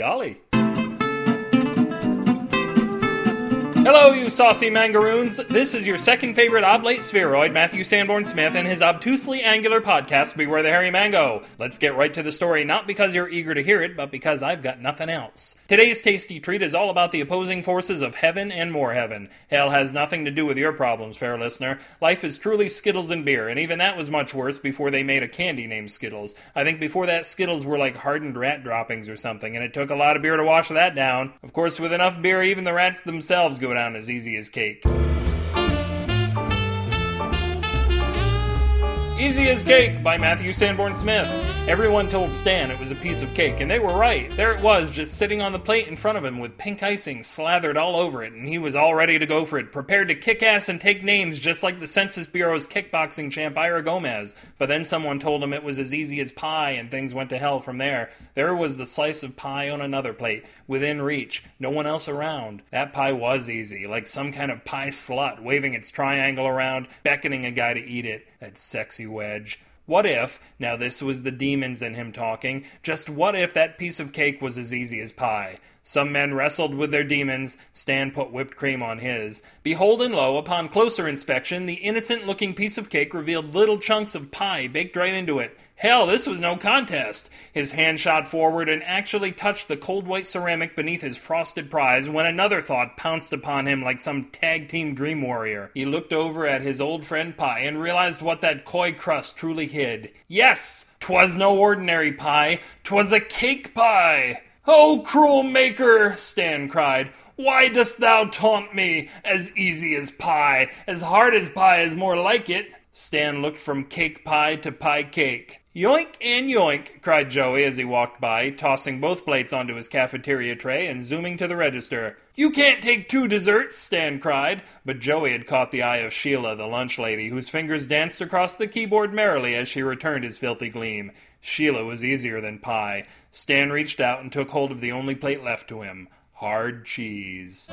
Golly. Hello, you saucy mangaroons. This is your second favorite oblate spheroid, Matthew Sanborn Smith, and his obtusely angular podcast, Beware the Hairy Mango. Let's get right to the story, not because you're eager to hear it, but because I've got nothing else. Today's tasty treat is all about the opposing forces of heaven and more heaven. Hell has nothing to do with your problems, fair listener. Life is truly Skittles and beer, and even that was much worse before they made a candy named Skittles. I think before that, Skittles were like hardened rat droppings or something, and it took a lot of beer to wash that down. Of course, with enough beer, even the rats themselves go down as easy as cake. Easy as Cake by Matthew Sanborn Smith. Everyone told Stan it was a piece of cake, and they were right. There it was, just sitting on the plate in front of him with pink icing slathered all over it, and he was all ready to go for it, prepared to kick ass and take names just like the Census Bureau's kickboxing champ Ira Gomez. But then someone told him it was as easy as pie, and things went to hell from there. There was the slice of pie on another plate, within reach, no one else around. That pie was easy, like some kind of pie slut waving its triangle around, beckoning a guy to eat it. That sexy wedge. What if, now this was the demons in him talking, just what if that piece of cake was as easy as pie? Some men wrestled with their demons, Stan put whipped cream on his. Behold and lo, upon closer inspection, the innocent looking piece of cake revealed little chunks of pie baked right into it. Hell, this was no contest. His hand shot forward and actually touched the cold white ceramic beneath his frosted prize when another thought pounced upon him like some tag team dream warrior. He looked over at his old friend Pie and realized what that coy crust truly hid. Yes, 'twas no ordinary pie, 'twas a cake pie. Oh, cruel maker, Stan cried. Why dost thou taunt me? As easy as pie, as hard as pie is more like it. Stan looked from cake pie to pie cake. Yoink and yoink, cried Joey as he walked by, tossing both plates onto his cafeteria tray and zooming to the register. You can't take two desserts, Stan cried, but Joey had caught the eye of Sheila, the lunch lady, whose fingers danced across the keyboard merrily as she returned his filthy gleam. Sheila was easier than pie. Stan reached out and took hold of the only plate left to him hard cheese.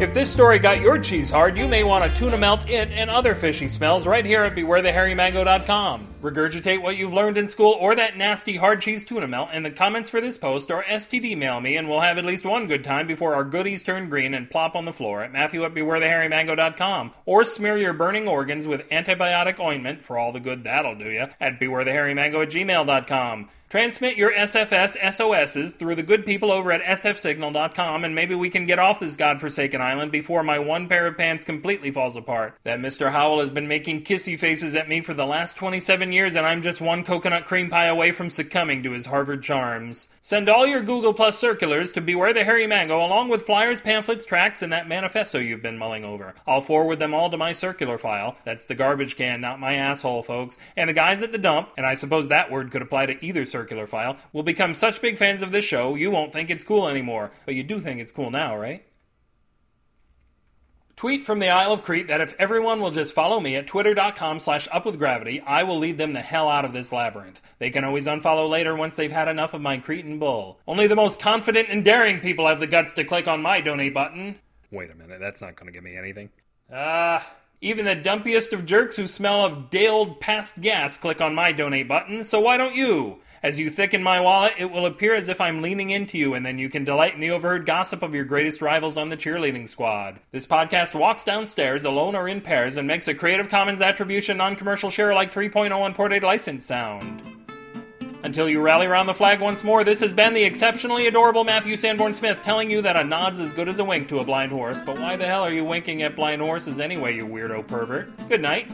If this story got your cheese hard, you may want to tuna melt it and other fishy smells right here at BewareTheHairyMango.com. Regurgitate what you've learned in school or that nasty hard cheese tuna melt in the comments for this post or STD mail me and we'll have at least one good time before our goodies turn green and plop on the floor at Matthew at BewareTheHairyMango.com or smear your burning organs with antibiotic ointment for all the good that'll do you at BewareTheHairyMango at gmail.com. Transmit your SFS SOSs through the good people over at sfsignal.com, and maybe we can get off this godforsaken island before my one pair of pants completely falls apart. That Mr. Howell has been making kissy faces at me for the last 27 years, and I'm just one coconut cream pie away from succumbing to his Harvard charms. Send all your Google Plus circulars to Beware the Hairy Mango, along with flyers, pamphlets, tracts, and that manifesto you've been mulling over. I'll forward them all to my circular file. That's the garbage can, not my asshole, folks. And the guys at the dump, and I suppose that word could apply to either circular file will become such big fans of this show you won't think it's cool anymore. But you do think it's cool now, right? Tweet from the Isle of Crete that if everyone will just follow me at twitter.com slash upwithgravity, I will lead them the hell out of this labyrinth. They can always unfollow later once they've had enough of my Cretan bull. Only the most confident and daring people have the guts to click on my donate button. Wait a minute, that's not going to give me anything. Ah. Uh, even the dumpiest of jerks who smell of day-old past gas click on my donate button, so why don't you? As you thicken my wallet, it will appear as if I'm leaning into you, and then you can delight in the overheard gossip of your greatest rivals on the cheerleading squad. This podcast walks downstairs, alone or in pairs, and makes a Creative Commons Attribution Non Commercial ShareAlike 3.0 unported license sound. Until you rally around the flag once more, this has been the exceptionally adorable Matthew Sanborn Smith telling you that a nod's as good as a wink to a blind horse, but why the hell are you winking at blind horses anyway, you weirdo pervert? Good night.